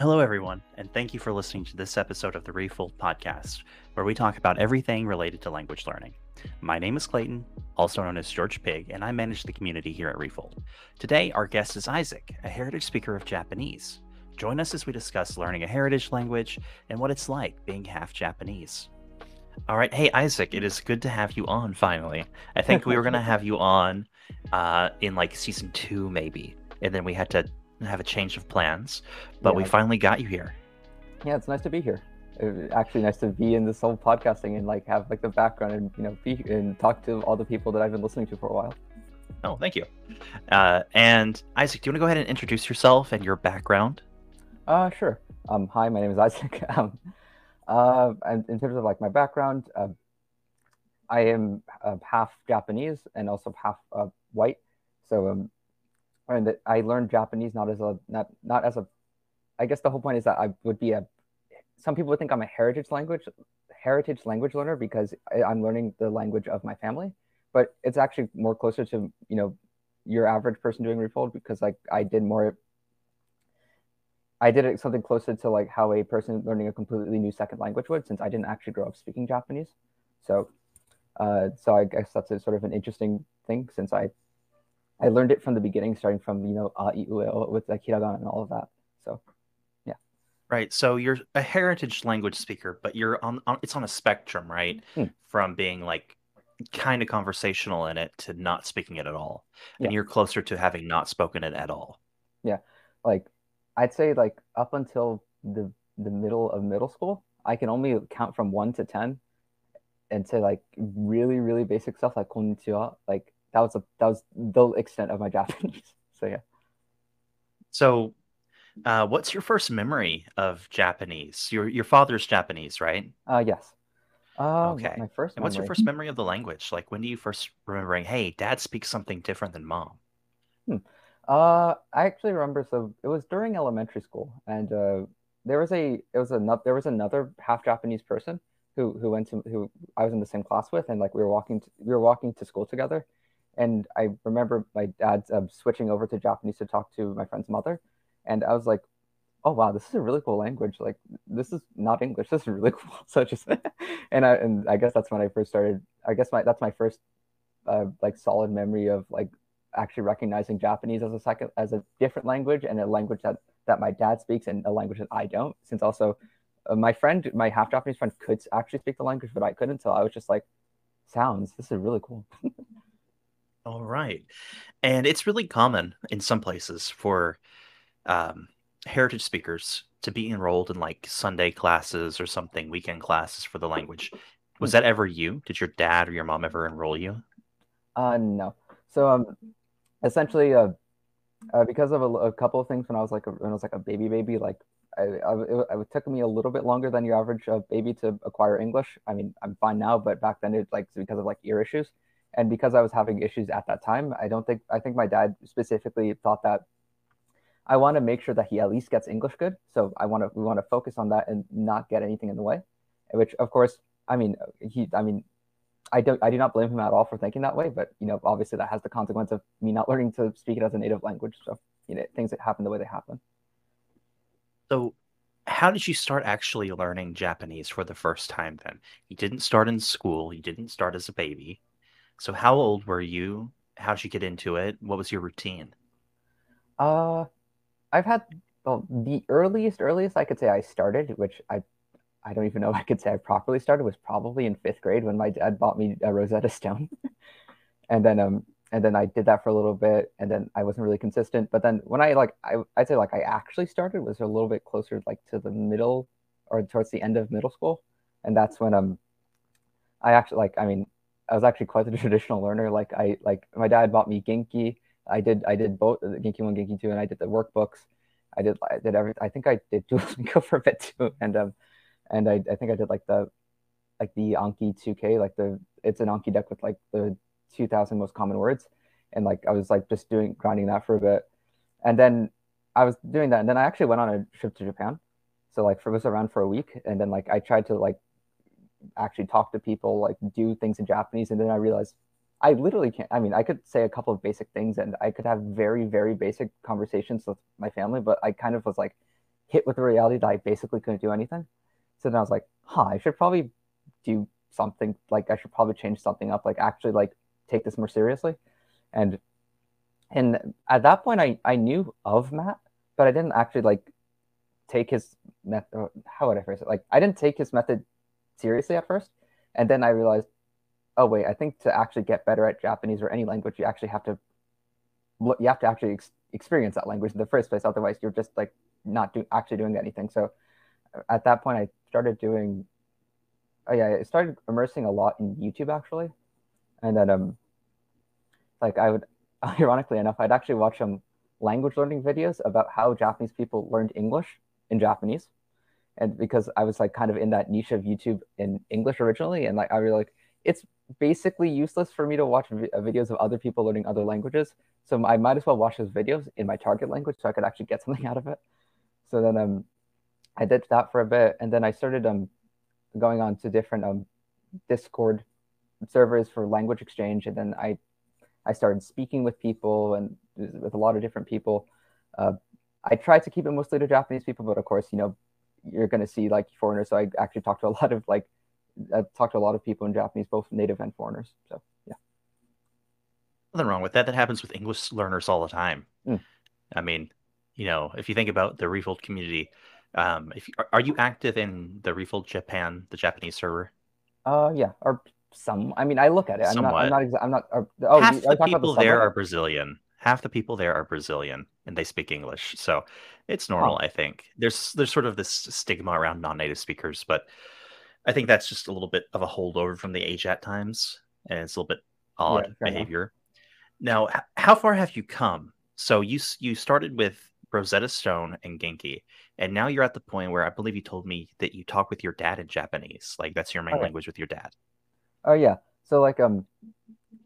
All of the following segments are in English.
Hello, everyone, and thank you for listening to this episode of the Refold podcast, where we talk about everything related to language learning. My name is Clayton, also known as George Pig, and I manage the community here at Refold. Today, our guest is Isaac, a heritage speaker of Japanese. Join us as we discuss learning a heritage language and what it's like being half Japanese. All right. Hey, Isaac, it is good to have you on finally. I think we were going to have you on uh, in like season two, maybe. And then we had to have a change of plans, but we finally got you here. Yeah, it's nice to be here. Uh, Actually, nice to be in this whole podcasting and like have like the background and you know be and talk to all the people that I've been listening to for a while. Oh, thank you. Uh, and Isaac, do you want to go ahead and introduce yourself and your background? Uh, sure. Um, hi, my name is Isaac. um, uh, and in terms of like my background, uh, I am uh, half Japanese and also half uh, white. So um, and I learned Japanese not as a not not as a. I guess the whole point is that I would be a. Some people would think I'm a heritage language heritage language learner because I'm learning the language of my family, but it's actually more closer to you know your average person doing refold because like I did more I did something closer to like how a person learning a completely new second language would, since I didn't actually grow up speaking Japanese. So, uh, so I guess that's a sort of an interesting thing since I, I learned it from the beginning, starting from you know a, I, U, O with like hiragana and all of that. So, yeah. Right. So you're a heritage language speaker, but you're on, on it's on a spectrum, right? Hmm. From being like kind of conversational in it to not speaking it at all. Yeah. And you're closer to having not spoken it at all. Yeah, like, I'd say like up until the the middle of middle school, I can only count from one to ten, and say like really really basic stuff like konnichiwa. Like that was a that was the extent of my Japanese. So yeah. So uh, what's your first memory of Japanese? Your your father's Japanese, right? Uh, yes. Uh, Okay. My first And what's your memory- first memory of the language? Like when do you first remembering, hey, dad speaks something different than mom? Hmm. Uh, I actually remember. So it was during elementary school, and uh, there was a it was another there was another half Japanese person who who went to who I was in the same class with, and like we were walking to, we were walking to school together, and I remember my dad uh, switching over to Japanese to talk to my friend's mother, and I was like, oh wow, this is a really cool language. Like this is not English. This is really cool. So just and I and I guess that's when I first started. I guess my that's my first uh, like solid memory of like actually recognizing Japanese as a second as a different language and a language that that my dad speaks and a language that I don't. Since also uh, my friend, my half Japanese friend, could actually speak the language, but I couldn't. So I was just like, sounds. This is really cool. All right. And it's really common in some places for um, heritage speakers to be enrolled in like Sunday classes or something, weekend classes for the language. Was that ever you? Did your dad or your mom ever enroll you? Uh, no. So um, essentially, uh, uh, because of a, a couple of things when I was like a, when I was like a baby baby, like I, I it, it took me a little bit longer than your average uh, baby to acquire English. I mean, I'm fine now, but back then it like because of like ear issues, and because I was having issues at that time, I don't think I think my dad specifically thought that I want to make sure that he at least gets English good. So I want to we want to focus on that and not get anything in the way. Which of course, I mean, he I mean I don't I do not blame him at all for thinking that way, but you know, obviously that has the consequence of me not learning to speak it as a native language. So, you know, things that happen the way they happen. So, how did you start actually learning Japanese for the first time then? You didn't start in school, you didn't start as a baby. So, how old were you? How did you get into it? What was your routine? Uh I've had well, the earliest earliest I could say I started, which I I don't even know if I could say I properly started was probably in fifth grade when my dad bought me a Rosetta Stone. and then um and then I did that for a little bit and then I wasn't really consistent. But then when I like I I'd say like I actually started was a little bit closer like to the middle or towards the end of middle school. And that's when um I actually like I mean I was actually quite a traditional learner. Like I like my dad bought me Genki. I did I did both the Genki one, Genki two, and I did the workbooks. I did I did every I think I did Duolingo for a bit too. And um and I, I think I did like the like the Anki 2K, like the it's an Anki deck with like the 2000 most common words. And like I was like just doing grinding that for a bit. And then I was doing that and then I actually went on a trip to Japan. So like for was around for a week and then like I tried to like actually talk to people, like do things in Japanese and then I realized I literally can't I mean I could say a couple of basic things and I could have very very basic conversations with my family, but I kind of was like hit with the reality that I basically couldn't do anything. So then I was like, huh, I should probably do something like I should probably change something up, like actually like take this more seriously. And and at that point I, I knew of Matt, but I didn't actually like take his method uh, how would I phrase it? Like I didn't take his method seriously at first. And then I realized, oh wait, I think to actually get better at Japanese or any language, you actually have to you have to actually ex- experience that language in the first place. Otherwise, you're just like not do, actually doing anything. So at that point, I started doing. Oh yeah, I started immersing a lot in YouTube actually, and then um, like I would, ironically enough, I'd actually watch some language learning videos about how Japanese people learned English in Japanese, and because I was like kind of in that niche of YouTube in English originally, and like I really like it's basically useless for me to watch vi- videos of other people learning other languages. So I might as well watch those videos in my target language so I could actually get something out of it. So then um, I did that for a bit, and then I started um, going on to different um, Discord servers for language exchange, and then I I started speaking with people and with a lot of different people. Uh, I tried to keep it mostly to Japanese people, but of course, you know, you're going to see like foreigners. So I actually talked to a lot of like I talked to a lot of people in Japanese, both native and foreigners. So yeah, nothing wrong with that. That happens with English learners all the time. Mm. I mean, you know, if you think about the Refold community, um, if you, are you active in the Refold Japan, the Japanese server? Uh, yeah, or some. I mean, I look at it. I'm not. I'm not. Exa- I'm not. Uh, oh, Half you- are the you talking about people there are Brazilian. Half the people there are Brazilian, and they speak English. So it's normal, I think. There's there's sort of this stigma around non-native speakers, but I think that's just a little bit of a holdover from the age at times, and it's a little bit odd enough. behavior. Now, h- how far have you come? So you you started with Rosetta Stone and Genki, and now you're at the point where I believe you told me that you talk with your dad in Japanese, like that's your main Okay. language with your dad. Oh yeah. So like um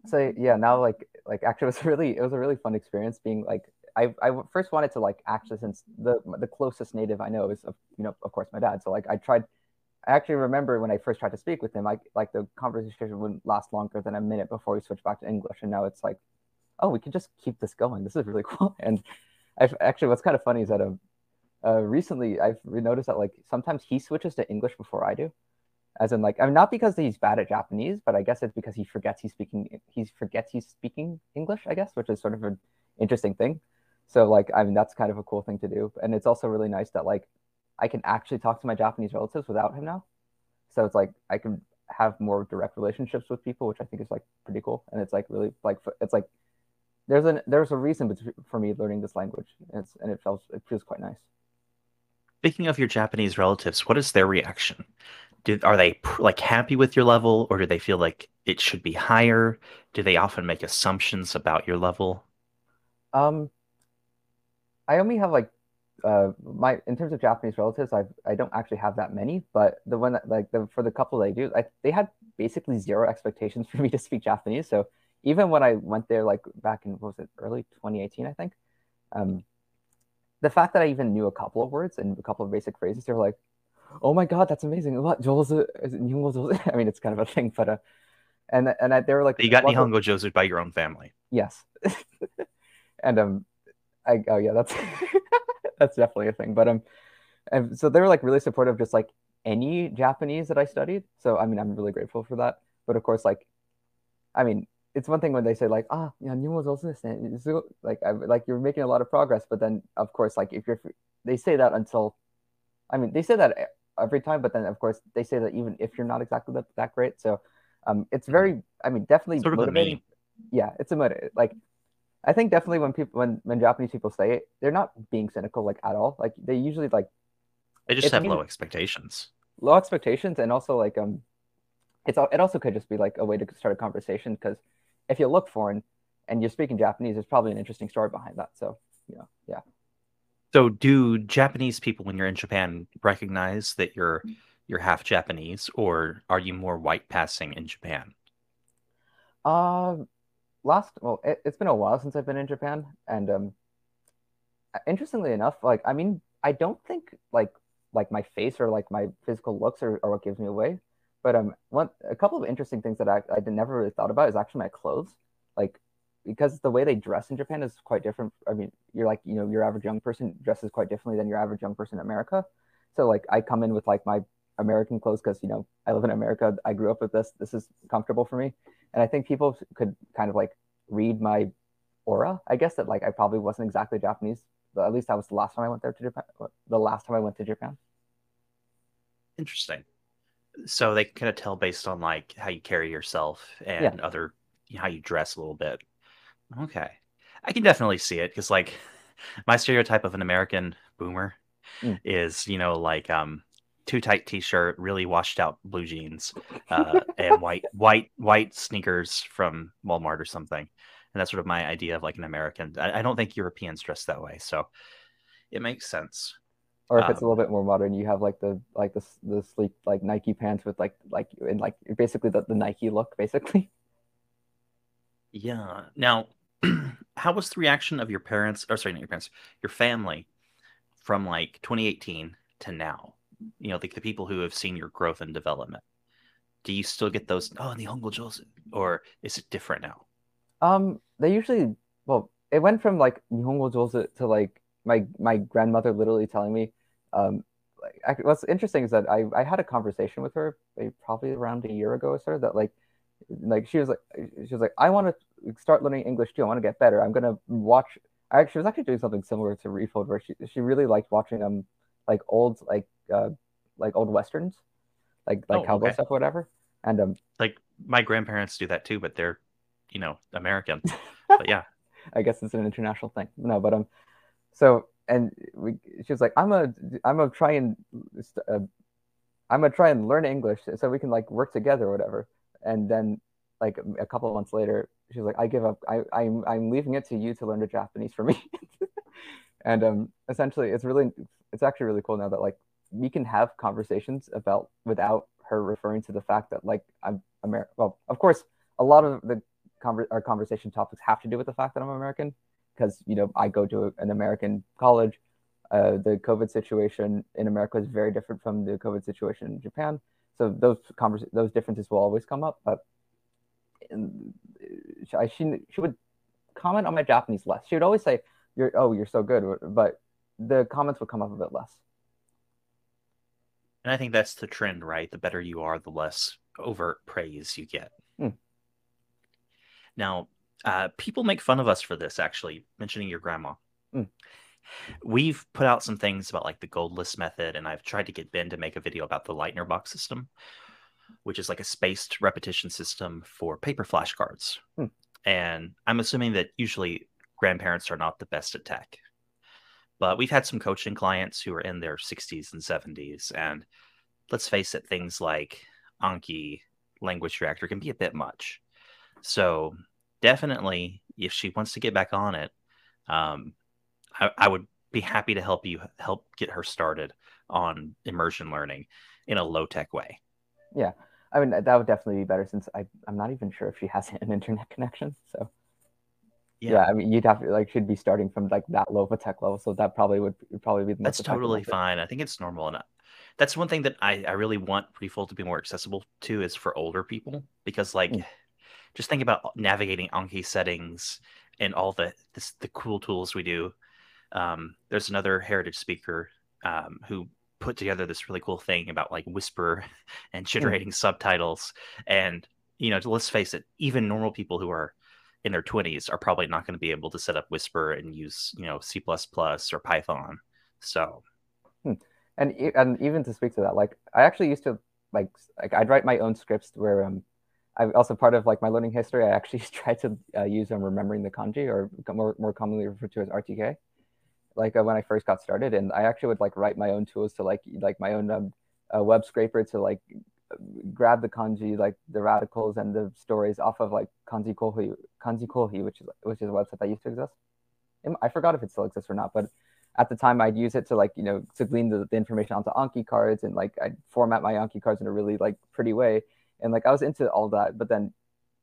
so yeah, now like like actually it was really it was a really fun experience being like I I first wanted to like actually since the the closest native I know is of you know of course my dad. So like I tried I actually remember when I first tried to speak with him, like like the conversation wouldn't last longer than a minute before we switched back to English, and now it's like, oh, we can just keep this going. This is really cool. And I've actually what's kind of funny is that um, uh, recently I've noticed that like sometimes he switches to English before I do, as in like I mean not because he's bad at Japanese, but I guess it's because he forgets he's speaking he forgets he's speaking English, I guess, which is sort of an interesting thing. So like I mean that's kind of a cool thing to do, and it's also really nice that like I can actually talk to my Japanese relatives without him now. So it's like I can have more direct relationships with people, which I think is like pretty cool, and it's like really like it's like there's an there's a reason for me learning this language, and it's and it feels it feels quite nice. Speaking of your Japanese relatives, what is their reaction? Are they like happy with your level, or do they feel like it should be higher? Do they often make assumptions about your level? Um, I only have like uh my in terms of Japanese relatives, I I don't actually have that many, but the one that like the for the couple that I do, I, they had basically zero expectations for me to speak Japanese. So even when I went there, like back in was it early 2018, I think, um, the fact that I even knew a couple of words and a couple of basic phrases, they were like, "Oh my god, that's amazing! What jozu? Is it nihongo jozu?" I mean, it's kind of a thing, but uh, and and I, they were like, You got Nihongo Jozu by your own family. Yes. and um I oh yeah, that's that's definitely a thing. But um and so they were like really supportive just like any Japanese that I studied. So I mean I'm really grateful for that. But of course like I mean it's one thing when they say like ah yeah nihongo also so like I, like you're making a lot of progress but then of course like if you're they say that until I mean they say that every time but then of course they say that even if you're not exactly that, that great so um it's very I mean definitely Sort of a motivating yeah, it's a motive. Like, I think definitely when people when when Japanese people say it, they're not being cynical like at all. Like they usually like They just have low expectations. low expectations and also like um, it's al- it also could just be like a way to start a conversation because if you look foreign and you're speaking Japanese, there's probably an interesting story behind that. So you know, yeah. So, do Japanese people, when you're in Japan, recognize that you're you're half Japanese, or are you more white passing in Japan? Um, last well, it, it's been a while since I've been in Japan, and um, interestingly enough, like I mean, I don't think like like my face or like my physical looks are, are what gives me away. But um, one a couple of interesting things that I I never really thought about is actually my clothes. Like because the way they dress in Japan is quite different. I mean, you're like you know your average young person dresses quite differently than your average young person in America. So like I come in with like my American clothes because you know I live in America. I grew up with this. This is comfortable for me, and I think people could kind of like read my aura. I guess that like I probably wasn't exactly Japanese. But at least that was the last time I went there to Japan. Uh, the last time I went to Japan. Interesting. So they kind of tell based on like how you carry yourself and yeah. other you know, how you dress a little bit. Okay, I can definitely see it because like my stereotype of an American boomer mm. is you know like um too tight t-shirt, really washed out blue jeans, uh, and white white white sneakers from Walmart or something. And that's sort of my idea of like an American. I, I don't think Europeans dress that way, so it makes sense. Or if um, it's a um, little bit more modern, you have like the like the the sleek like Nike pants with like like and like basically the, the Nike look, basically. Yeah. Now, how was the reaction of your parents, or sorry, not your parents, your family, from like 2018 to now? You know, like the people who have seen your growth and development. Do you still get those? Oh, the Nihongo Jozu, or is it different now? Um, they usually well, it went from like Nihongo Jozu to like my my grandmother literally telling me, um, like what's interesting is that I I had a conversation with her like, probably around a year ago or so that like like she was like she was like I want to start learning English too. I want to get better. I'm gonna watch. I, she was actually doing something similar to Refold, where she she really liked watching um like old like uh like old westerns, like like oh, cowboy okay. stuff or whatever. And um like my grandparents do that too, but they're you know American. but yeah, I guess it's an international thing. No, but um, so and we she was like I'm a I'm gonna try and uh, I'm gonna try and learn English so we can like work together or whatever and then like a couple months later she's like i give up. I, I'm, I'm leaving it to you to learn the japanese for me. And um, essentially it's really it's actually really cool now that like we can have conversations about without her referring to the fact that like i'm american well of course a lot of the conver- our conversation topics have to do with the fact that i'm american because you know i go to an american college. Uh, the covid situation in america is very different from the covid situation in japan so those convers- those differences will always come up. But I, she she would comment on my Japanese less. She would always say, "You're oh you're so good," but the comments would come up a bit less. And I think that's the trend, right? The better you are, the less overt praise you get. Mm. Now, uh, people make fun of us for this, actually, mentioning your grandma. Mm we've put out some things about like the gold list method, and I've tried to get Ben to make a video about the Leitner box system, which is like a spaced repetition system for paper flashcards. Hmm. And I'm assuming that usually grandparents are not the best at tech. But we've had some coaching clients who are in their 60s and 70s. And let's face it, things like Anki, Language Reactor can be a bit much. So definitely, if she wants to get back on it, um, I, I would be happy to help you help get her started on immersion learning in a low tech way. Yeah. I mean, that would definitely be better since I, I'm not even sure if she has an internet connection. So, yeah. yeah. I mean, you'd have to like, should be starting from like that low of a tech level. So that probably would, probably be the That's totally fine. I think it's normal. And that's one thing that I, I really want Refold to be more accessible to is for older people because, like, mm. just think about navigating Anki settings and all the this, the cool tools we do um, there's another heritage speaker um, who put together this really cool thing about like whisper and hmm. generating mm. subtitles and you know let's face it even normal people who are in their 20s are probably not going to be able to set up whisper and use you know c++ or python so hmm. and and even to speak to that like i actually used to like like i'd write my own scripts where um i also part of like my learning history i actually tried to uh, use um, remembering the kanji or more, more commonly referred to as rtk like uh, when I first got started, and I actually would like write my own tools to like like my own um, uh, web scraper to like grab the kanji like the radicals and the stories off of like Kanji Koohii Kanji Koohii which is which is a website that used to exist. I forgot if it still exists or not but at the time i'd use it to like you know to glean the, the information onto anki cards and like i'd format my anki cards in a really like pretty way. And like i was into all that but then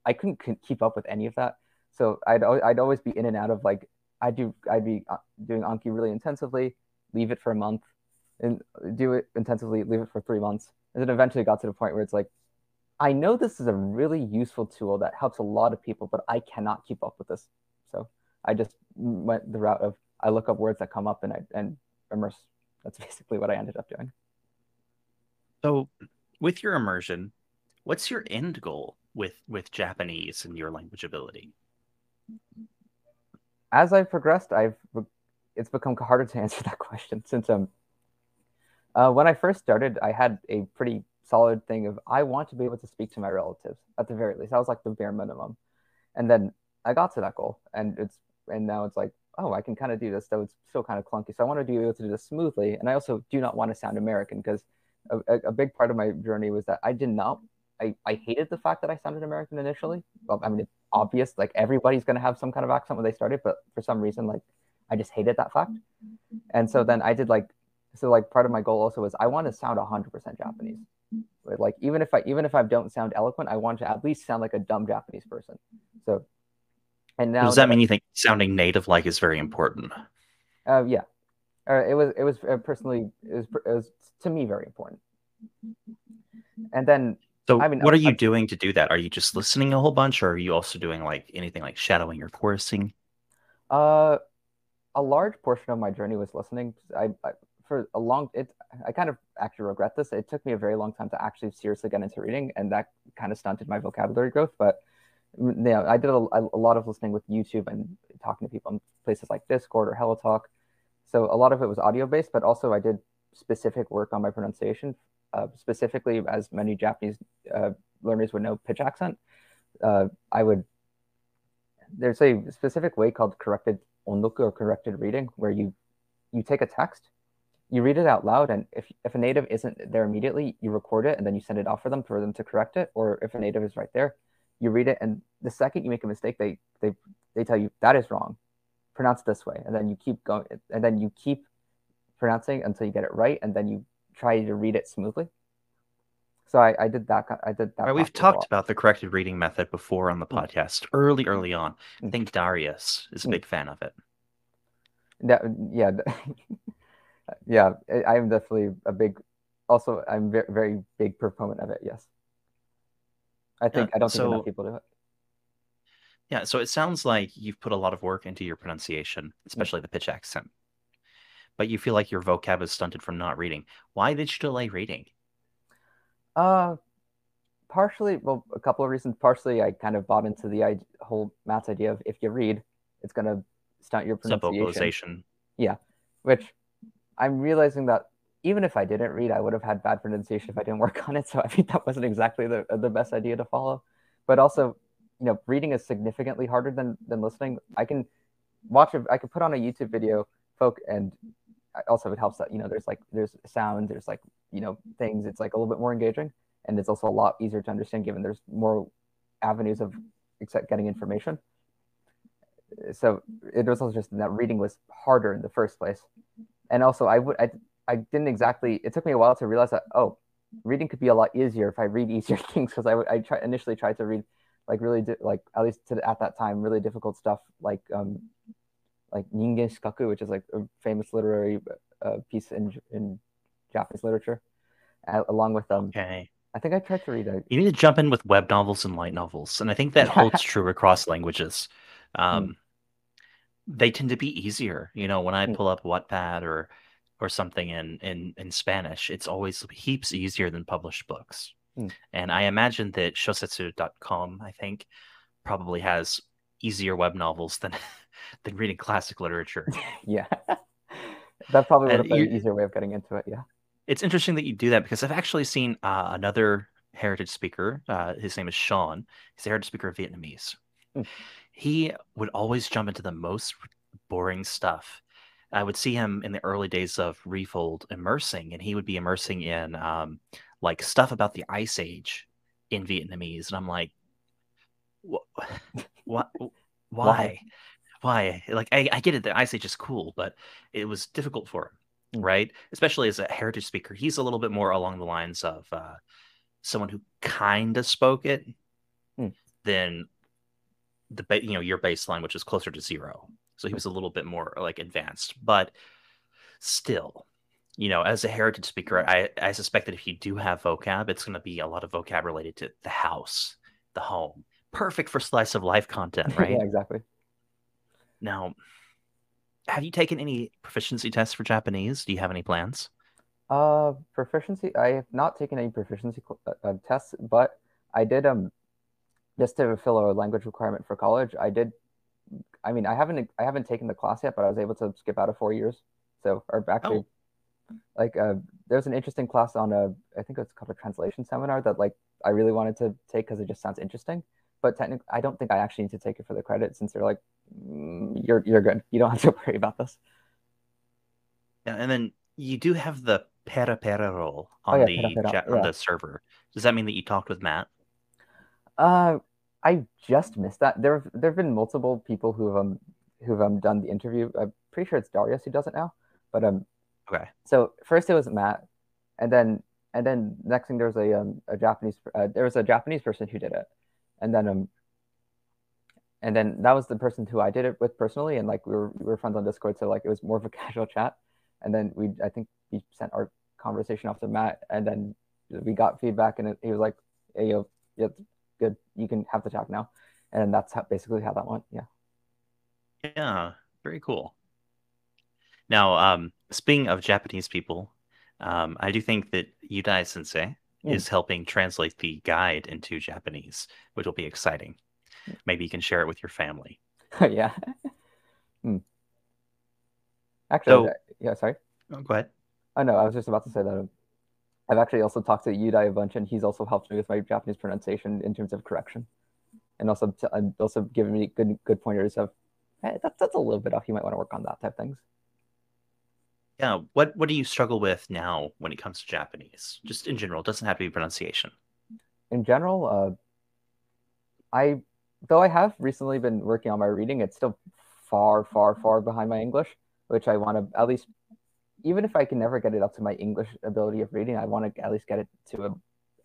i couldn't keep up with any of that. So i'd, I'd always be in and out of like I do I'd be uh, doing Anki really intensively, leave it for a month, and do it intensively, leave it for three months, and then eventually got to the point where it's like, I know this is a really useful tool that helps a lot of people, but I cannot keep up with this. So I just went the route of I look up words that come up and I and immerse. That's basically what I ended up doing. So, with your immersion, what's your end goal with with Japanese and your language ability? As I've progressed, I've it's become harder to answer that question since um uh, when I first started, I had a pretty solid thing of I want to be able to speak to my relatives at the very least. That was like the bare minimum, and then I got to that goal, and it's and now it's like oh I can kind of do this, though it's still kind of clunky. So I want to be able to do this smoothly, and I also do not want to sound American because a, a big part of my journey was that I did not I, I hated the fact that I sounded American initially. Well, I mean, it's obvious, like everybody's going to have some kind of accent when they started, but for some reason, like I just hated that fact. And so then I did like, so like part of my goal also was I want to sound 100% Japanese. Like even if I even if I don't sound eloquent, I want to at least sound like a dumb Japanese person. So, and now does that, that mean I, you think sounding native like is very important? Uh, yeah, uh, it was it was uh, personally it was, it was to me very important. And then so, I mean, what are you I, doing to do that? Are you just listening a whole bunch, or are you also doing like anything like shadowing or chorusing? Uh, a large portion of my journey was listening. I, I for a long it I kind of actually regret this. It took me a very long time to actually seriously get into reading, and that kind of stunted my vocabulary growth. But yeah, I did a, a lot of listening with YouTube and talking to people in places like Discord or HelloTalk. So a lot of it was audio based, but also I did specific work on my pronunciation uh, specifically, as many Japanese uh, learners would know, pitch accent. Uh, I would. There's a specific way called corrected ondoku or corrected reading, where you you take a text, you read it out loud, and if if a native isn't there immediately, you record it and then you send it off for them for them to correct it. Or if a native is right there, you read it, and the second you make a mistake, they they they tell you that is wrong, pronounce this way, and then you keep going, and then you keep pronouncing until you get it right, and then you try to read it smoothly. So I, I did that. I did that. Right, we've talked about the corrected reading method before on the mm. podcast early, early on. I mm. think Darius is a mm. big fan of it. That, yeah, yeah. I am definitely a big. Also, I'm very, very big proponent of it. Yes. I think yeah, I don't think so, enough people do it. Yeah, so it sounds like you've put a lot of work into your pronunciation, especially the pitch accent but you feel like your vocab is stunted from not reading. Why did you delay reading? Uh, partially, well, a couple of reasons. Partially, I kind of bought into the whole Matt's idea of if you read, it's going to stunt your pronunciation. Yeah, which I'm realizing that even if I didn't read, I would have had bad pronunciation if I didn't work on it. So I think that wasn't exactly the the best idea to follow. But also, you know, reading is significantly harder than than listening. I can watch a, I can put on a YouTube video, folk, and also it helps that you know there's like there's sound there's like you know things it's like a little bit more engaging and it's also a lot easier to understand given there's more avenues of except getting information. So it was also just that reading was harder in the first place. And also i would i, I didn't exactly it took me a while to realize that oh reading could be a lot easier if i read easier things because i i try, initially tried to read like really di- like at least to, at that time really difficult stuff like um like Ningen Shikaku, which is like a famous literary uh, piece in in Japanese literature, uh, along with um. Okay. I think I tried to read it. You need to jump in with web novels and light novels, and I think that holds true across languages. Um, mm. They tend to be easier. You know, when I hmm. pull up Wattpad or or something in in in Spanish, it's always heaps easier than published books. Mm. And I imagine that shosetsu.com, I think, probably has easier web novels than than reading classic literature. yeah. that probably would have been an easier way of getting into it. Yeah. It's interesting that you do that because I've actually seen uh, another heritage speaker. Uh, his name is Sean. He's a heritage speaker of Vietnamese. Mm. He would always jump into the most boring stuff. I would see him in the early days of Refold immersing, and he would be immersing in um, like stuff about the Ice Age in Vietnamese, and I'm like, what? what? Why? why? Like, I, I get it that Ice Age is cool, but it was difficult for him, mm. right? Especially as a heritage speaker. He's a little bit more along the lines of uh, someone who kind of spoke it mm. than the you know your baseline, which is closer to zero. So he was a little bit more like advanced, but still, you know, as a heritage speaker, I, I suspect that if you do have vocab, it's going to be a lot of vocab related to the house, the home. Perfect for slice of life content, right? yeah, exactly. Now, have you taken any proficiency tests for Japanese? Do you have any plans? Uh, proficiency. I have not taken any proficiency uh, uh, tests, but I did um just to fulfill a language requirement for college. I did. I mean, I haven't I haven't taken the class yet, but I was able to skip out of four years. So, or actually, oh. like, uh, there's an interesting class on a I think it's called a translation seminar that like I really wanted to take because it just sounds interesting. But technically, I don't think I actually need to take it for the credit since they're like, you're you're good. You don't have to worry about this. Yeah, and then you do have the pera pera role oh, on oh, yeah, the pera, pera. on yeah. the server. Does that mean that you talked with Matt? Uh, I just missed that. There there have been multiple people who've um who've um done the interview. I'm pretty sure it's Darius who does it now. But um, okay. So first it was Matt, and then and then next thing there was a um a Japanese uh, there was a Japanese person who did it, and then um and then that was the person who I did it with personally, and like we were we were friends on Discord, so like it was more of a casual chat, and then we I think we sent our conversation off to Matt, and then we got feedback, and it, he was like, "Hey, yo, yeah, good, you can have the talk now," and that's how, basically how that went. Yeah. Yeah, very cool. Now, um, speaking of Japanese people, um, I do think that Yudai Sensei mm. is helping translate the guide into Japanese, which will be exciting. Maybe you can share it with your family. yeah. mm. Actually, so, yeah, sorry. Oh, go ahead. Oh no, I was just about to say that I've actually also talked to Yudai a bunch, and he's also helped me with my Japanese pronunciation in terms of correction, and also t- also given me good good pointers of, hey, that, that's a little bit off. You might want to work on that type of things. Yeah, what what do you struggle with now when it comes to Japanese? Just in general, it doesn't have to be pronunciation. In general, uh, I though I have recently been working on my reading, it's still far, far, far behind my English, which I want to at least even if I can never get it up to my English ability of reading, I want to at least get it to a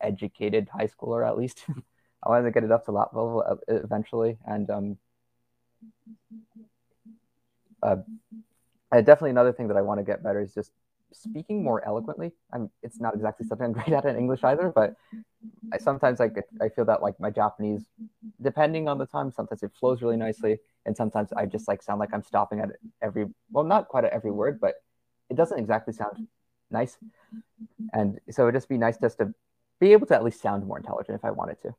educated high schooler at least. I want to get it up to that level eventually, and um, uh, definitely another thing that I want to get better is just speaking more eloquently. I'm. It's not exactly something I'm great at in English either, but I sometimes like I feel that like my Japanese, depending on the time, sometimes it flows really nicely, and sometimes I just like sound like I'm stopping at every well, not quite at every word, but it doesn't exactly sound nice. And so it'd just be nice just to be able to at least sound more intelligent if I wanted to.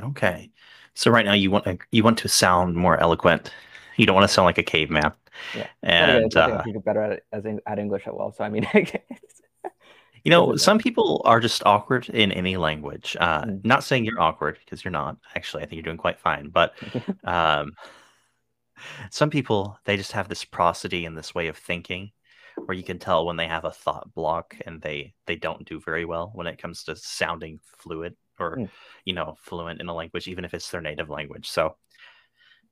Okay. So right now you want you want to sound more eloquent. You don't want to sound like a caveman. Yeah. And I, think uh, get better at as in, at English as well. So I mean, you know, some people are just awkward in any language. Uh, mm. Not saying you're awkward because you're not. Actually, I think you're doing quite fine. But um, some people they just have this prosody and this way of thinking where you can tell when they have a thought block and they they don't do very well when it comes to sounding fluid or mm. you know fluent in a language even if it's their native language so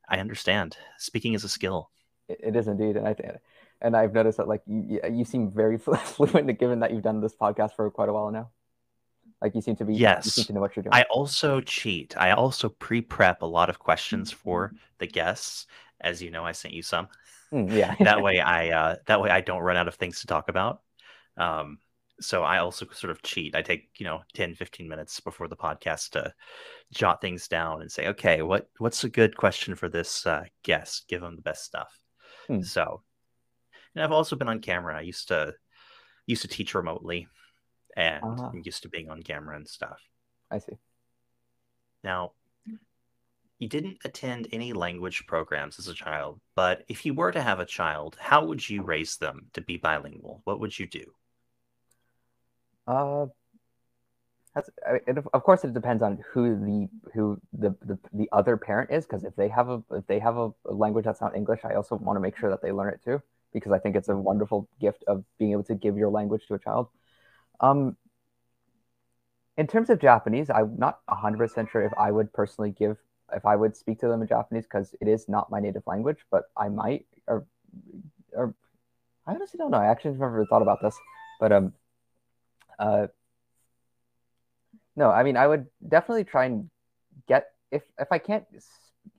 i understand speaking is a skill it, it is indeed and i think and i've noticed that like you you seem very fluent given that you've done this podcast for quite a while now like you seem to be yes you seem to know what you're doing i also cheat i also pre-prep a lot of questions for the guests as you know, I sent you some. Mm, yeah. that way, I uh, that way I don't run out of things to talk about. Um, so I also sort of cheat. I take you know 10, 15 minutes before the podcast to jot things down and say, okay, what what's a good question for this uh, guest? Give them the best stuff. Hmm. So, and I've also been on camera. I used to used to teach remotely, and uh-huh. I'm used to being on camera and stuff. I see. Now, you didn't attend any language programs as a child, but if you were to have a child, how would you raise them to be bilingual? What would you do? Uh, that's, it, of course it depends on who the who the the, the other parent is because if they have a if they have a, a language that's not English, I also want to make sure that they learn it too because I think it's a wonderful gift of being able to give your language to a child. Um, in terms of Japanese, I'm not 100% sure if I would personally give if I would speak to them in Japanese because it is not my native language, but I might or or I honestly don't know. I actually never thought about this, but um, uh, no, I mean I would definitely try and get if if I can't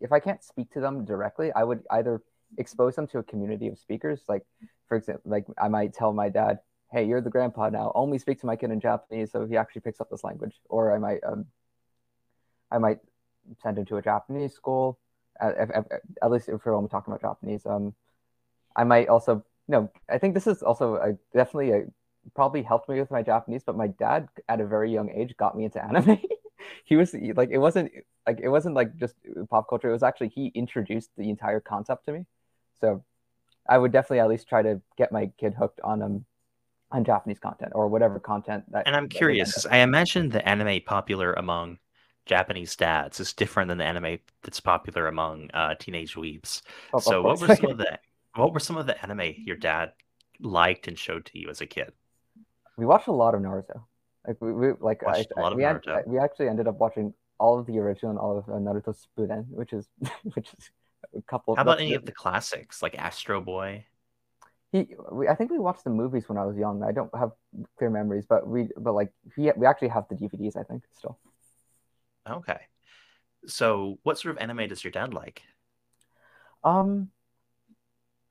if I can't speak to them directly, I would either expose them to a community of speakers. Like, for example, like I might tell my dad, "Hey, you're the grandpa now. Only speak to my kid in Japanese, so he actually picks up this language." Or I might, um, I might send him to a Japanese school. At, at, at least if we're talking about Japanese, um, I might also, know, I think this is also a, definitely a probably helped me with my Japanese. But my dad, at a very young age, got me into anime. he was like, it wasn't like it wasn't like just pop culture. It was actually he introduced the entire concept to me. So I would definitely at least try to get my kid hooked on um on Japanese content or whatever content that. And I'm curious, I imagine the anime popular among Japanese dads is different than the anime that's popular among uh, teenage weebs. Oh, so what were some of the what were some of the anime your dad liked and showed to you as a kid? We watched a lot of Naruto. Like we, we like I, I, we, had, we actually ended up watching all of the original and all of uh, Naruto Shippuden, which is which is a couple. How about any of the classics like Astro Boy? He, we, I think we watched the movies when I was young. I don't have clear memories, but we, but like he, we actually have the DVDs. I think still. Okay, so what sort of anime does your dad like? Um,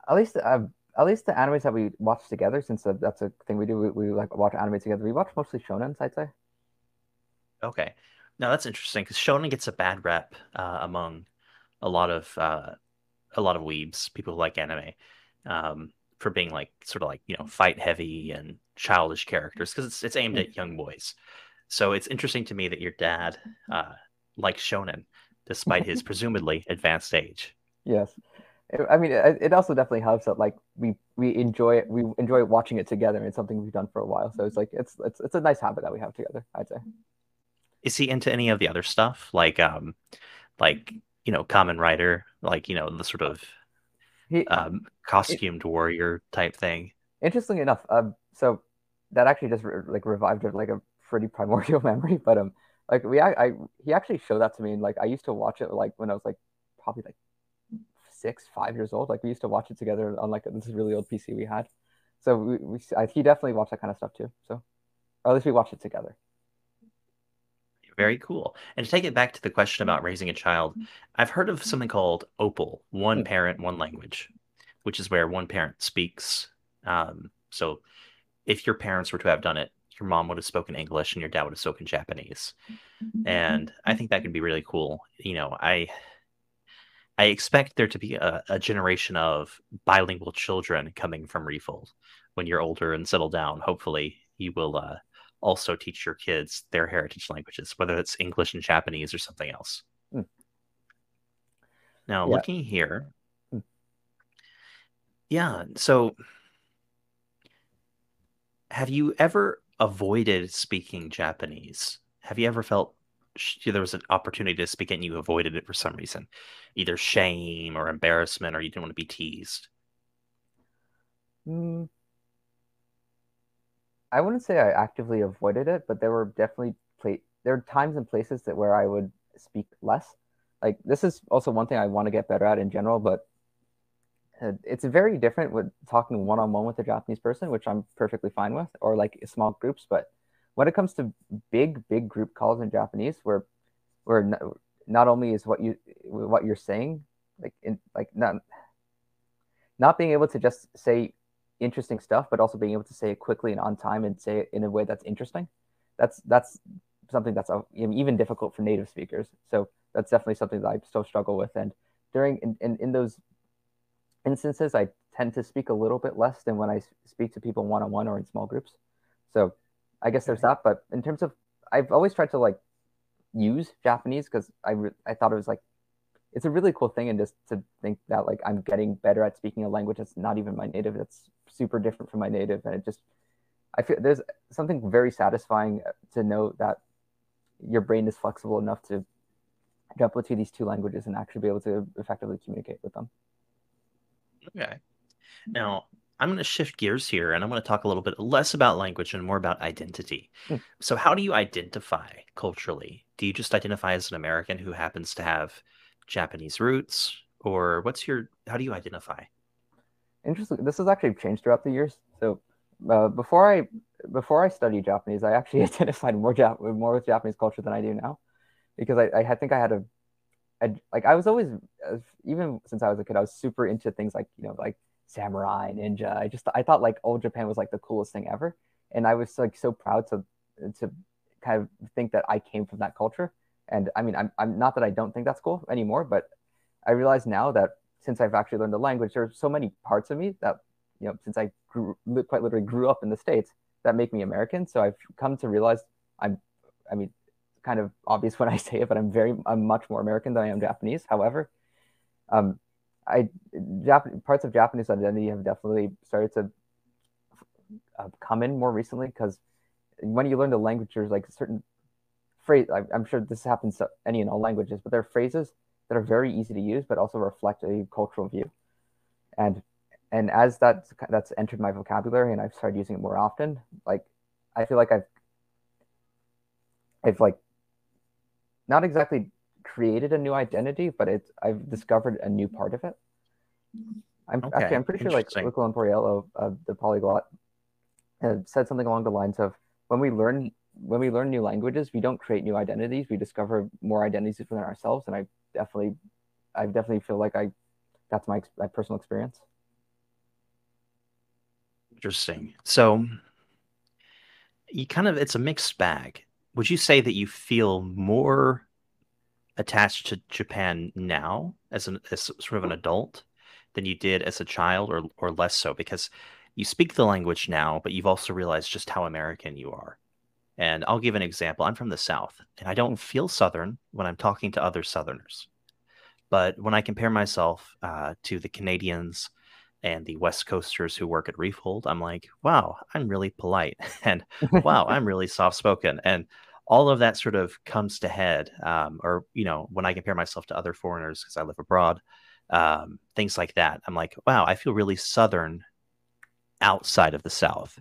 at least uh, at least the animes that we watch together, since that's a thing we do, we, we like watch anime together. We watch mostly shonens, I'd say. Okay, now that's interesting because shonen gets a bad rep uh, among a lot of uh, a lot of weebs, people who like anime, um, for being like sort of like you know fight heavy and childish characters because it's it's aimed at young boys. So it's interesting to me that your dad uh, likes shonen despite his presumably advanced age. Yes, I mean it also definitely helps that like we we enjoy it we enjoy watching it together. It's something we've done for a while, so it's like it's it's it's a nice habit that we have together. I'd say. Is he into any of the other stuff like um like you know Kamen Rider like you know the sort of he, um, costumed it, warrior type thing? Interestingly enough, um, so that actually just re- like revived like a pretty primordial memory. But um, like we, I, I, he actually showed that to me, and like I used to watch it like when I was like probably like six, five years old. Like we used to watch it together on like this really old PC we had. So we, we I, he definitely watched that kind of stuff too. So, or at least we watched it together. Very cool. And to take it back to the question about raising a child, I've heard of something called OPOL, one hmm. parent, one language, which is where one parent speaks. Um, so if your parents were to have done it, your mom would have spoken English and your dad would have spoken Japanese. And I think that could be really cool. You know, I I expect there to be a, a generation of bilingual children coming from Refold when you're older and settle down. Hopefully, you will uh, also teach your kids their heritage languages, whether it's English and Japanese or something else. Mm. Now, yeah. looking here, mm. yeah. So, have you ever avoided speaking Japanese? Have you ever felt there was an opportunity to speak and you avoided it for some reason, either shame or embarrassment, or you didn't want to be teased? Mm. I wouldn't say I actively avoided it, but there were definitely play there are times and places that where I would speak less. Like this is also one thing I want to get better at in general, but uh, it's very different with talking one on one with a Japanese person, which I'm perfectly fine with, or like small groups. But when it comes to big, big group calls in Japanese, where where not, only is what you what you're saying like in like not not being able to just say interesting stuff, but also being able to say it quickly and on time and say it in a way that's interesting. That's that's something that's uh, even difficult for native speakers. So that's definitely something that I still struggle with. And during in, in, in those instances, I tend to speak a little bit less than when I speak to people one on one or in small groups. So I guess there's that. But in terms of, I've always tried to like use Japanese because I re- I thought it was like it's a really cool thing and just to think that like i'm getting better at speaking a language that's not even my native that's super different from my native and it just i feel there's something very satisfying uh, to know that your brain is flexible enough to jump between these two languages and actually be able to effectively communicate with them okay now i'm going to shift gears here and i'm going to talk a little bit less about language and more about identity mm. so how do you identify culturally do you just identify as an american who happens to have Japanese roots, or what's your? How do you identify? Interesting. This has actually changed throughout the years. So uh, before I before I studied Japanese, I actually identified more Jap- more with Japanese culture than I do now, because I, I think I had a like I was always even since I was a kid, I was super into things like you know like samurai ninja. I just I thought like old Japan was like the coolest thing ever, and I was like so proud to to kind of think that I came from that culture. And I mean, I'm I'm not that I don't think that's cool anymore, but I realize now that since I've actually learned the language, there's so many parts of me that you know since I grew quite literally grew up in the states that make me American. So I've come to realize I'm I mean kind of obvious when I say it, but I'm very I'm much more American than I am Japanese. However, um, I Jap- parts of Japanese identity have definitely started to uh, come in more recently because when you learn the language, there's like certain phrase. I, I'm sure this happens to any and all languages, but there are phrases that are very easy to use, but also reflect a cultural view. And and as that that's entered my vocabulary and I've started using it more often, like I feel like I've I've like not exactly created a new identity, but it's I've discovered a new part of it. I'm okay. actually I'm pretty sure like Luca Lampariello, uh, the polyglot, uh, said something along the lines of when we learn when we learn new languages, we don't create new identities. We discover more identities within ourselves, and I definitely, I definitely feel like I, that's my my personal experience. Interesting. So, you kind of it's a mixed bag. Would you say that you feel more attached to Japan now as an as sort of an adult than you did as a child, or or less so because you speak the language now, but you've also realized just how American you are. And I'll give an example. I'm from the South, and I don't feel Southern when I'm talking to other Southerners. But when I compare myself uh, to the Canadians and the West Coasters who work at Refold, I'm like, wow, I'm really polite, and wow, I'm really soft spoken, and all of that sort of comes to head. Um, or you know, when I compare myself to other foreigners because I live abroad, um, things like that, I'm like, wow, I feel really Southern outside of the South.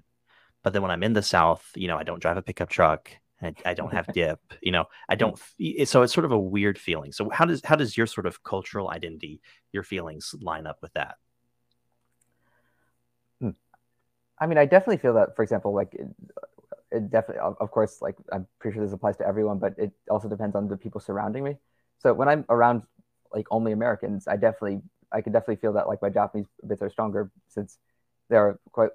But then when I'm in the South, you know, I don't drive a pickup truck. I, I don't have dip. You know, I don't. So it's sort of a weird feeling. So how does how does your sort of cultural identity, your feelings line up with that? Hmm. I mean, I definitely feel that. For example, like it, it definitely, of course, like I'm pretty sure this applies to everyone, but it also depends on the people surrounding me. So when I'm around like only Americans, I definitely, I can definitely feel that like my Japanese bits are stronger since there are quite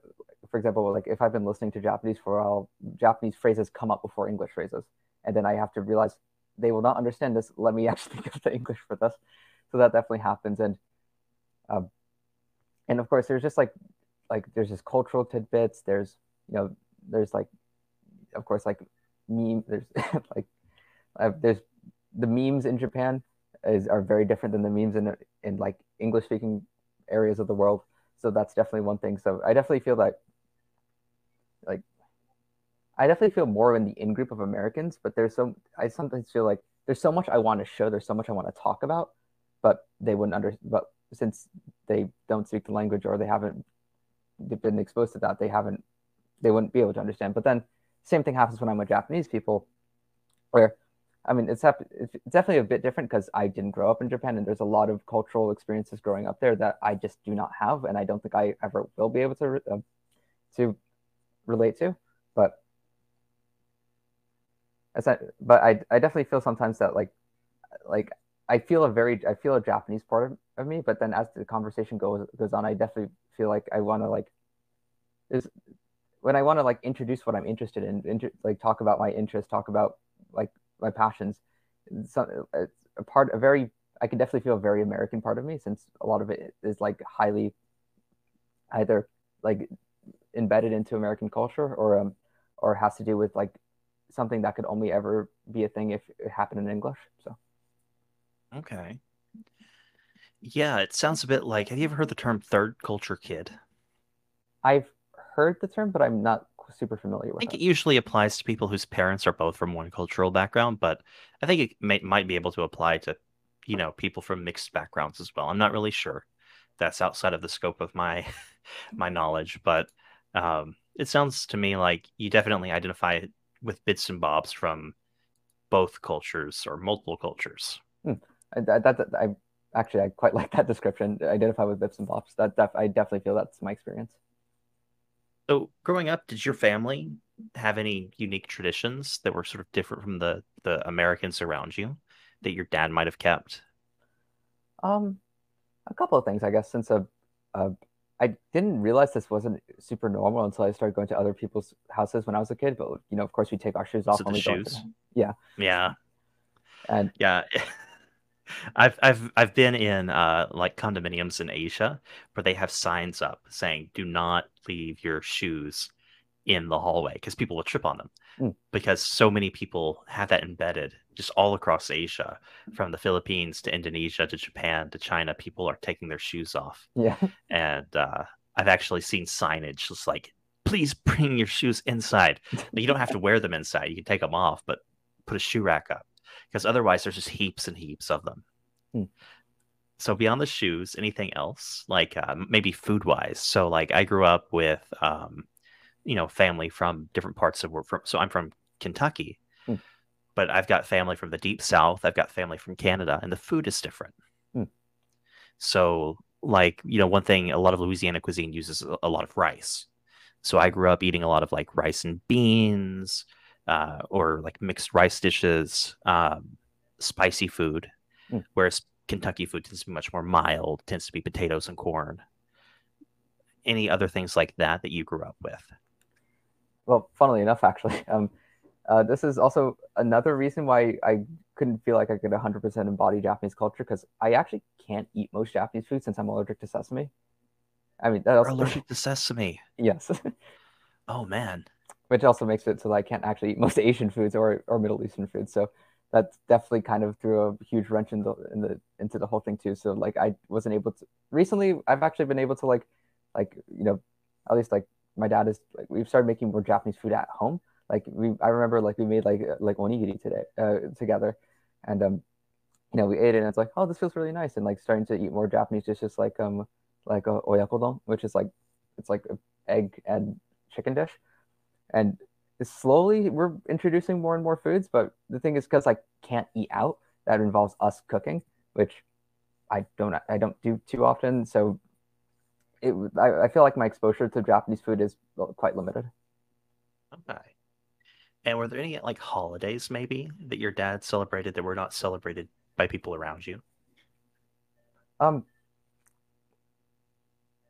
for example like if i've been listening to japanese for a while japanese phrases come up before english phrases. And then i have to realize they will not understand this. Let me actually think the english for this. So that definitely happens. And um, and of course there's just like like there's just cultural tidbits. There's you know there's like of course like meme there's like uh, there's the memes in japan is are very different than the memes in in like english speaking areas of the world so that's definitely one thing. So I definitely feel that like I definitely feel more in the in group of Americans, but there's so I sometimes feel like there's so much I want to show, there's so much I want to talk about, but they wouldn't under but since they don't speak the language or they haven't been exposed to that, they haven't they wouldn't be able to understand. But then same thing happens when I'm with Japanese people where I mean, it's, it's definitely a bit different because I didn't grow up in Japan, and there's a lot of cultural experiences growing up there that I just do not have, and I don't think I ever will be able to uh, to relate to. But not, but I I definitely feel sometimes that like like I feel a very I feel a Japanese part of, of me, but then as the conversation goes goes on, I definitely feel like I want to like is when I want to like introduce what I'm interested in, inter- like talk about my interests, talk about like my passions. some it's a part, a very, I can definitely feel a very American part of me since a lot of it is like highly either like embedded into American culture or um or has to do with like something that could only ever be a thing if it happened in English. So okay. Yeah, it sounds a bit like have you ever heard the term third culture kid? I've heard the term, but I'm not super familiar with. I think it. it usually applies to people whose parents are both from one cultural background, but I think it may, might be able to apply to, you know, people from mixed backgrounds as well. I'm not really sure. That's outside of the scope of my my knowledge, but um, it sounds to me like you definitely identify with bits and bobs from both cultures or multiple cultures. Hmm. That, that, that, I actually I quite like that description. Identify with bits and bobs. That, that I definitely feel that's my experience. So, growing up, did your family have any unique traditions that were sort of different from the the Americans around you that your dad might have kept Um, a couple of things, I guess. Since a, a I didn't realize this wasn't super normal until I started going to other people's houses when I was a kid. But you know, of course, we take our shoes off So when the we go. into shoes. Yeah, Yeah. and Yeah. I've I've I've been in uh like condominiums in Asia where they have signs up saying do not leave your shoes in the hallway because people will trip on them. Mm. Because so many people have that embedded just all across Asia, from the Philippines to Indonesia to Japan to China, people are taking their shoes off. yeah, And uh I've actually seen signage just like please bring your shoes inside. You don't have to wear them inside. You can take them off, but put a shoe rack up because otherwise there's just heaps and heaps of them. Hmm. So beyond the shoes, anything else like uh, maybe food wise? So like I grew up with, um, you know, family from different parts of from. So I'm from Kentucky, Hmm. but I've got family from the deep south. I've got family from Canada, and the food is different. Hmm. So like you know, one thing a lot of Louisiana cuisine uses a, a lot of rice. So I grew up eating a lot of like rice and beans, uh, or like mixed rice dishes, um, spicy food, Mm. whereas Kentucky food tends to be much more mild, tends to be potatoes and corn. Any other things like that that you grew up with? well, funnily enough, actually, um, uh, this is also another reason why I couldn't feel like I could 100% embody Japanese culture because I actually can't eat most Japanese food since I'm allergic to sesame. I mean, that also allergic to sesame. yes, Oh man. Which also makes it so that I can't actually eat most Asian foods or, or Middle Eastern foods. So that definitely kind of threw a huge wrench in the, in the into the whole thing too. So like I wasn't able to recently. I've actually been able to like like you know at least like my dad is like we've started making more Japanese food at home. Like we I remember like we made like like onigiri today uh, together, and um you know we ate it and it's like oh this feels really nice and like starting to eat more Japanese dishes like um like a oyakodon which is like it's like egg and chicken dish, and slowly we're introducing more and more foods. But the thing is, because I can't eat out, that involves us cooking, which I don't I don't do too often. So it I, I feel like my exposure to Japanese food is quite limited. Okay. And were there any like holidays maybe that your dad celebrated that were not celebrated by people around you? Um,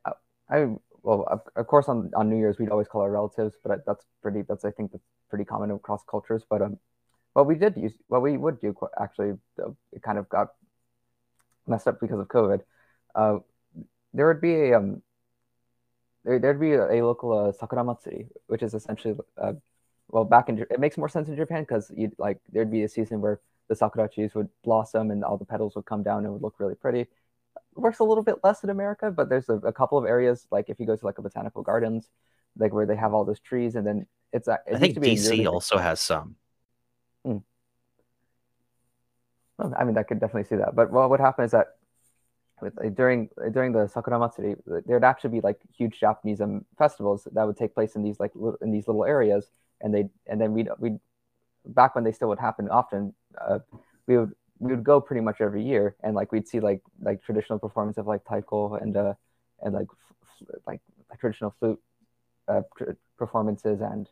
I, I well, of, of course, on, on New Year's we'd always call our relatives, but that's pretty. That's I think that's pretty common across cultures. But um, what we did use, what we would do actually, it kind of got messed up because of COVID. Uh, there would be a um, there there'd be a, a local uh, sakura matsuri, which is essentially uh, well, back in it makes more sense in Japan because you like there'd be a season where the sakura trees would blossom and all the petals would come down and would look really pretty works a little bit less in America, but there's a, a couple of areas like if you go to like a botanical gardens, like where they have all those trees, and then it's it I think DC yearly- also has some. Well, I mean, I could definitely see that. But well, what happened is that with, uh, during during the Sakura Matsuri, there'd actually be like huge Japanese um, festivals that would take place in these like li- in these little areas, and they and then we'd we back when they still would happen often, uh, we would we would go pretty much every year, and like we'd see like like traditional performance of like taiko and uh and like like traditional flute uh, tr- performances and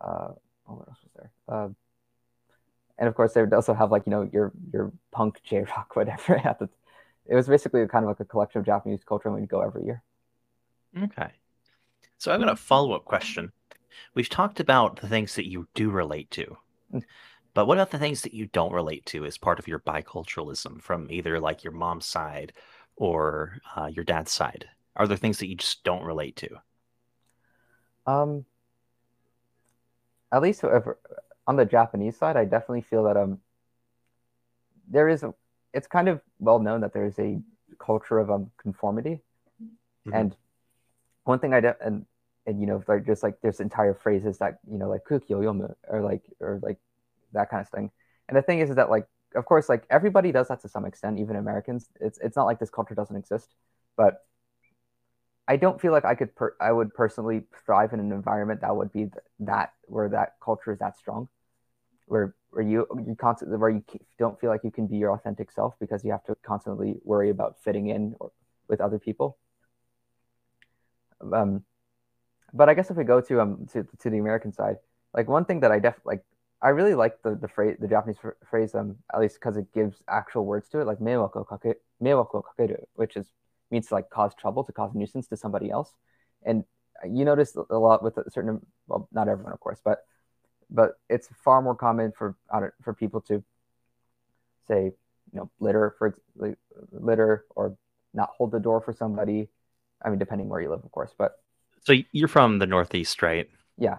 uh oh, what else was there uh and of course they would also have like you know your your punk J rock whatever at the, it was basically kind of like a collection of Japanese culture and we'd go every year. Okay. So I've got a follow up question. We've talked about the things that you do relate to, Mm. But what about the things that you don't relate to as part of your biculturalism from either like your mom's side or uh, your dad's side? Are there things that you just don't relate to? Um, at least on the Japanese side, I definitely feel that um there is a, it's kind of well known that there is a culture of um conformity, Mhm. and one thing I de- and and you know like just like there's entire phrases that you know like kuki yomu or like or like that kind of thing. And the thing is, is that like of course like everybody does that to some extent, even Americans. It's it's not like this culture doesn't exist, but I don't feel like I could per- I would personally thrive in an environment that would be th- that where that culture is that strong, where where you you constantly where you don't feel like you can be your authentic self because you have to constantly worry about fitting in or, with other people. Um, but I guess if we go to um to to the American side, like one thing that I def like I really like the the phrase, the Japanese phrase, um, at least because it gives actual words to it, like meiwaku kake, meiwaku kakeru, which is means to like cause trouble, to cause nuisance to somebody else. And you notice a lot with a certain, well, not everyone, of course, but but it's far more common for for people to say, you know, litter for litter or not hold the door for somebody. I mean, depending where you live, of course, but so you're from the Northeast, right? Yeah.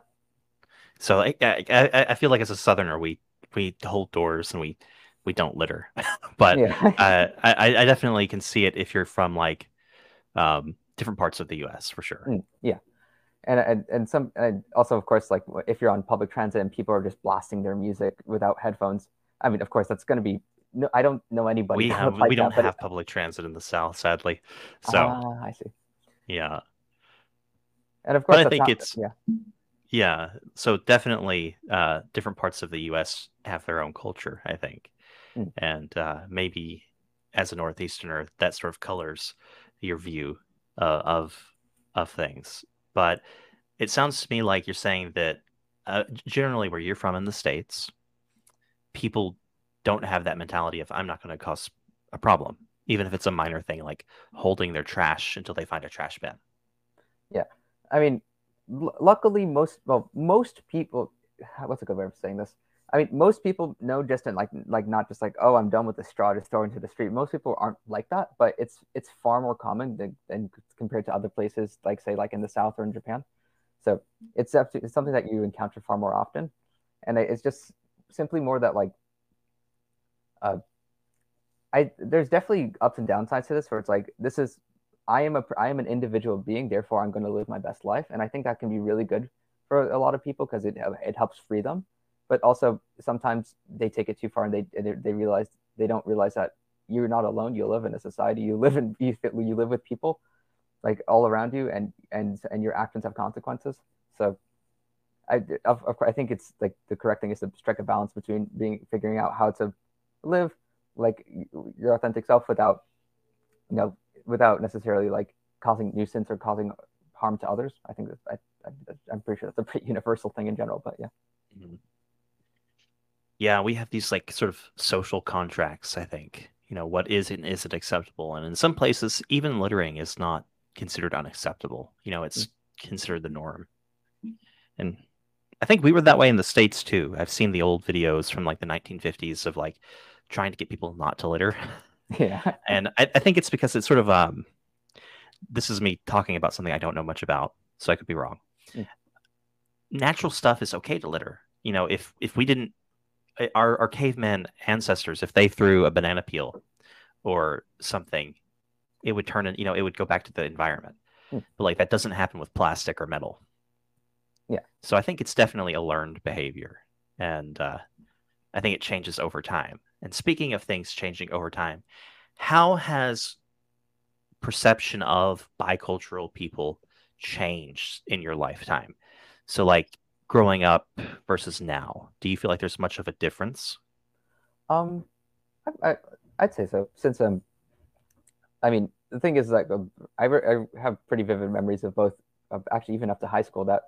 So I, I, I feel like as a Southerner, we we hold doors and we we don't litter, but yeah. uh, I I definitely can see it if you're from like um, different parts of the U.S. for sure. Mm, yeah, and and and some and also of course like if you're on public transit and people are just blasting their music without headphones. I mean, of course, that's going to be. No, I don't know anybody. We have like we don't that, have public transit in the South, sadly. So uh, I see. Yeah, and of course, I think not, it's yeah. Yeah, so definitely, uh, different parts of the U.S. have their own culture, I think, mm. and uh, maybe as a northeasterner, that sort of colors your view uh, of of things. But it sounds to me like you're saying that uh, generally, where you're from in the states, people don't have that mentality of "I'm not going to cause a problem," even if it's a minor thing like holding their trash until they find a trash bin. Yeah, I mean, l- luckily, most well, most people. What's a good way of saying this? I mean, most people know just in like like not just like oh I'm done with the straw, just throw into the street. Most people aren't like that, but it's it's far more common than, than compared to other places, like say like in the South or in Japan. So it's it's something that you encounter far more often, and it's just simply more that like, uh, I there's definitely ups and downsides to this where it's like this is I am a I am an individual being, therefore I'm going to live my best life, and I think that can be really good for a lot of people because it it helps free them. But also sometimes they take it too far and they they realize they don't realize that you're not alone. You live in a society. You live in you, you live with people like all around you, and and and your actions have consequences. So I, of, of, I think it's like the correct thing is to strike a balance between being figuring out how to live like your authentic self without you know without necessarily like causing nuisance or causing harm to others. I think that I, I, am pretty sure that's a pretty universal thing in general. But yeah. Mm-hmm. Yeah, we have these like sort of social contracts. I think you know what is and isn't acceptable, and in some places, even littering is not considered unacceptable. You know, it's mm-hmm. considered the norm, and I think we were that way in the states too. I've seen the old videos from like the 1950s of like trying to get people not to litter. Yeah. and I, I think it's because it's sort of um this is me talking about something I don't know much about, so I could be wrong. Natural stuff is okay to litter. You know, if if we didn't eh, our our caveman ancestors, if they threw a banana peel or something, it would turn in, you know, it would go back to the environment. Mm. But like that doesn't happen with plastic or metal. Yeah. So I think it's definitely a learned behavior. And uh, I think it changes over time. And speaking of things changing over time, how has perception of bicultural people changed in your lifetime? So, like growing up versus now, do you feel like there's much of a difference? Um, I, I would say so. Since um, I mean, the thing is like um, I, I have pretty vivid memories of both. Of actually, even up to high school, that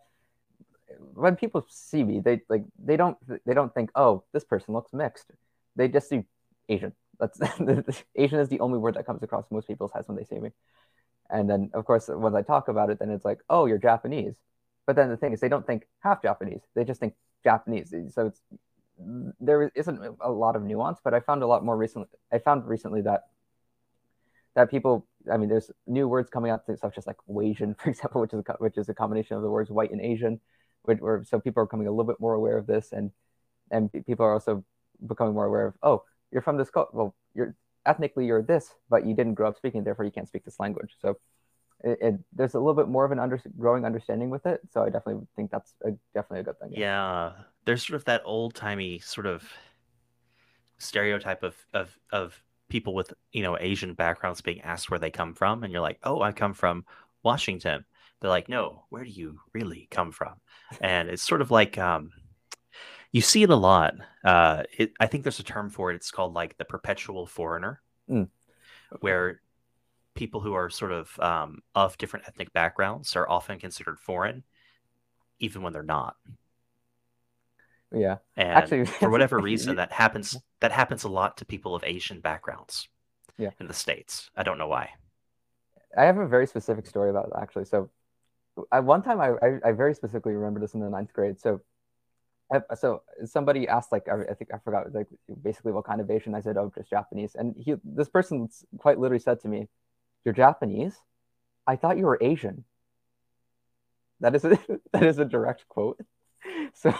when people see me, they like they don't they don't think, oh, this person looks mixed they just see Wasian. That's Asian is the only word that comes across most people's heads when they see me. And then, of course, when I talk about it, then it's like, oh, you're Japanese. But then the thing is, they don't think half Japanese. They just think Japanese. So it's there isn't a lot of nuance. But I found a lot more recently. I found recently that that people, I mean, there's new words coming out, such as like Asian, for example, which is a, which is a combination of the words white and Asian. Which, where, so people are becoming a little bit more aware of this, and and people are also becoming more aware of, oh, you're from this culture. Well, you're ethnically you're this, but you didn't grow up speaking, therefore you can't speak this language. So it, it, there's a little bit more of an under, growing understanding with it. So I definitely think that's a, definitely a good thing. Yeah. yeah. There's sort of that old timey sort of stereotype of, of, of people with, you know, Asian backgrounds being asked where they come from. And you're like, oh, I come from Washington. They're like, no, where do you really come from? And it's sort of like, um, you see it a lot. Uh, it, I think there's a term for it. It's called like the perpetual foreigner, mm. okay. where people who are sort of um, of different ethnic backgrounds are often considered foreign, even when they're not. Yeah. And Actually- for whatever reason, that happens. That happens a lot to people of Asian backgrounds. Yeah. In the states, I don't know why. I have a very specific story about it, actually. So, at one time I, I, I very specifically remember this in the ninth grade. So, so somebody asked like I, think I forgot like basically what kind of Asian. I said, oh, just Japanese. And he this person quite literally said to me, "You're Japanese? I thought you were Asian." That is a, that is a direct quote. So,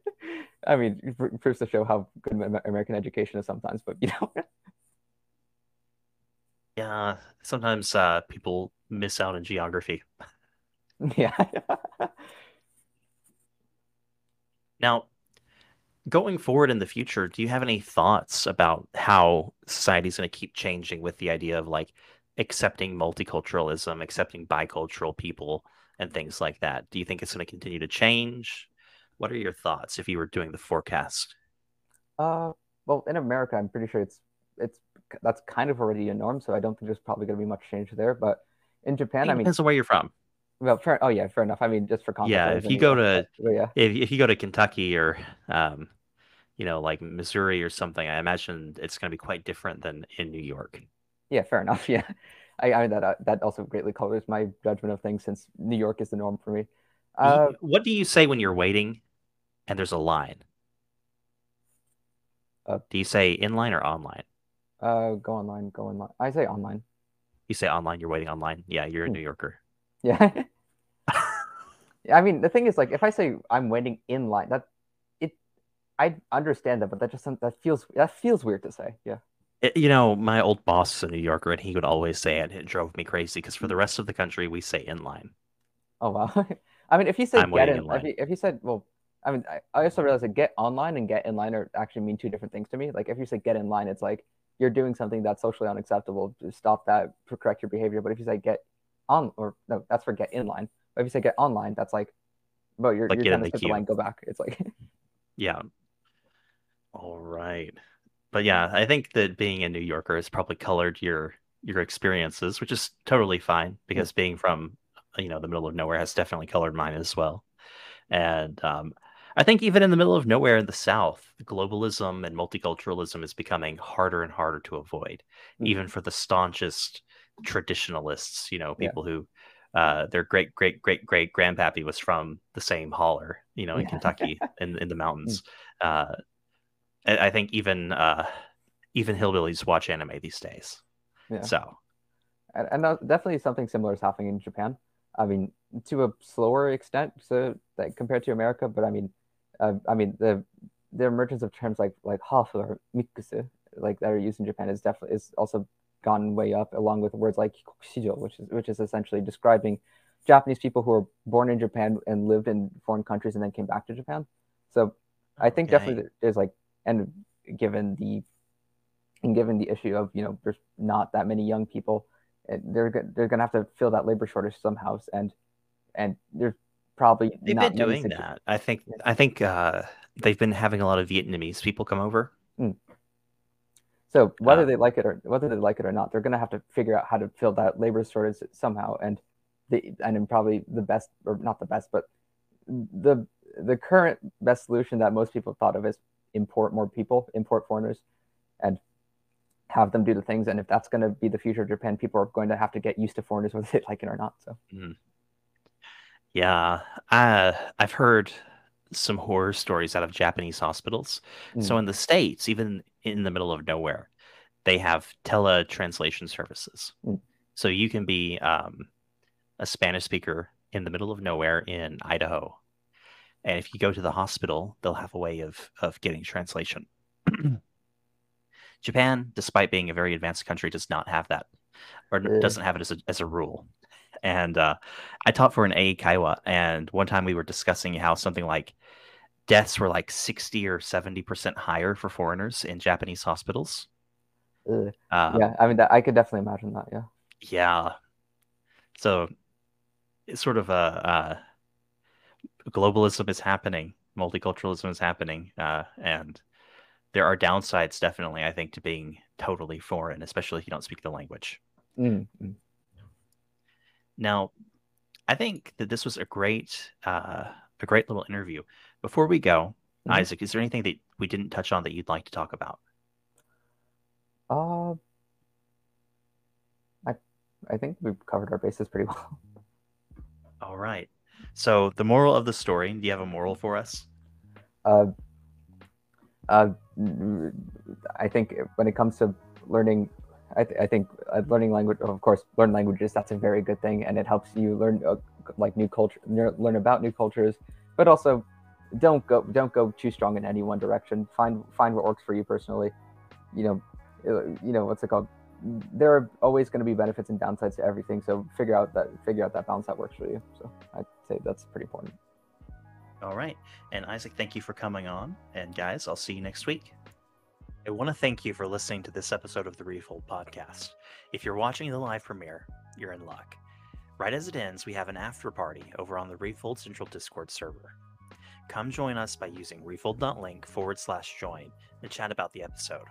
I mean, it proves to show how good American education is sometimes. But you know, Yeah, sometimes uh, people miss out on geography. yeah. Now, going forward in the future, do you have any thoughts about how society is going to keep changing with the idea of like accepting multiculturalism, accepting bicultural people, and things like that? Do you think it's going to continue to change? What are your thoughts if you were doing the forecast? Uh, well, in America, I'm pretty sure it's it's that's kind of already a norm, so I don't think there's probably going to be much change there. But in Japan, I mean, depends on where you're from. Well, fair, oh yeah, fair enough. I mean, just for context, Yeah, if you go to- but yeah, If, if you go to Kentucky or, um, you know, like Missouri or something, I imagine it's going to be quite different than in New York. yeah, fair enough. Yeah, I, I mean that uh, that also greatly colors my judgment of things since New York is the norm for me. Uh, what do you say when you're waiting and there's a line? Uh, do you say inline or online? uh, go online, go online. I say online. You say online, you're waiting online. Yeah, you're a Hmm. New Yorker. Yeah. I mean, the thing is, like, if I say I'm waiting in line, that it, I understand that, but that just that feels that feels weird to say. Yeah. It- you know, my old boss is a New Yorker, and he would always say it. and It drove me crazy because for the rest of the country, we say in line. Oh wow. I mean, if you say I'm get in, in line. if you, if you said, well, I mean, I, I also realized that get online and get in line are actually mean two different things to me. Like if you say get in line, it's like you're doing something that's socially unacceptable. Just stop that, correct your behavior. But if you say get on, or no, that's for get in line. But if you say get online, that's like, well, you're, Like, you're trying to the skip the line, go back. It's like, Yeah. All right. But yeah, I think that being a New Yorker has probably colored your your experiences, which is totally fine because being from you know the middle of nowhere has definitely colored mine as well. And um, I think even in the middle of nowhere in the South, globalism and multiculturalism is becoming harder and harder to avoid, Mhm. even for the staunchest traditionalists. You know, Yeah. people who uh, their great great great great grandpappy was from the same holler, you know, in Yeah. Kentucky in in the mountains. Uh, I I think even uh, even hillbillies watch anime these days. Yeah. So and, and definitely something similar is happening in Japan. I mean, to a slower extent, so like compared to America, but I mean, uh, I mean the the emergence of terms like like hafu or mikusu, like that are used in Japan, is definitely is also gone way up, along with words like shijo, which is which is essentially describing Japanese people who were born in Japan and lived in foreign countries and then came back to Japan. So I think Okay. definitely there's like, and given the and given the issue of you know there's not that many young people they're they're gonna have to fill that labor shortage somehow, and and there's probably they've not been doing that. I think I think uh, they've been having a lot of Vietnamese people come over. So whether Uh, they like it or whether they like it or not, they're gonna have to figure out how to fill that labor shortage somehow, and the and probably the best or not the best, but the the current best solution that most people thought of is import more people, import foreigners, and have them do the things. And if that's going to be the future of Japan, people are going to have to get used to foreigners whether they like it or not. So Yeah, uh, I've heard some horror stories out of Japanese hospitals. So Mm. in the States, even in the middle of nowhere, they have tele-translation services. Mm. So you can be um, a Spanish speaker in the middle of nowhere in Idaho. And if you go to the hospital, they'll have a way of, of getting translation. Japan, despite being a very advanced country, does not have that, or Eh. doesn't have it as a, as a rule. And uh, I taught for an Eikaiwa, and one time we were discussing how something like deaths were like 60 or 70% higher for foreigners in Japanese hospitals. uh, yeah, I mean that I could definitely imagine that. Yeah. yeah. So it's sort of a uh, globalism is happening, multiculturalism is happening, uh, and there are downsides definitely, I think, to being totally foreign, especially if you don't speak the language. Mm, mm. Now, I think that this was a great, uh, a great little interview. Before we go, Mm-hmm. Isaac, is there anything that we didn't touch on that you'd like to talk about? Uh, I I think we've covered our bases pretty well. All right. So the moral of the story. Do you have a moral for us? Uh, uh, I think when it comes to learning, I, th- I think uh, learning language, of course, learn languages. That's a very good thing, and it helps you learn uh, like new culture, learn about new cultures, but also don't go don't go too strong in any one direction. Find find what works for you personally. You know, uh, you know what's it called? There are always going to be benefits and downsides to everything. So figure out that figure out that balance that works for you. So I'd say that's pretty important. All right. And Isaac, thank you for coming on. And guys, I'll see you next week. I want to thank you for listening to this episode of the Refold podcast. If you're watching the live premiere, you're in luck. Right as it ends, we have an after party over on the Refold Central Discord server. Come join us by using refold.link forward slash join to chat about the episode.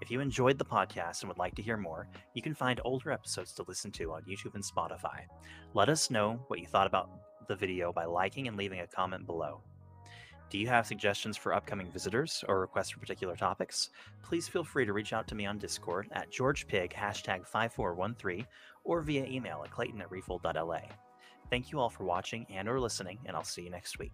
If you enjoyed the podcast and would like to hear more, you can find older episodes to listen to on YouTube and Spotify. Let us know what you thought about the video by liking and leaving a comment below. Do you have suggestions for upcoming visitors or requests for particular topics? Please feel free to reach out to me on Discord at GeorgePig hashtag 5413 or via email at clayton at refold.la. Thank you all for watching and or listening, and I'll see you next week.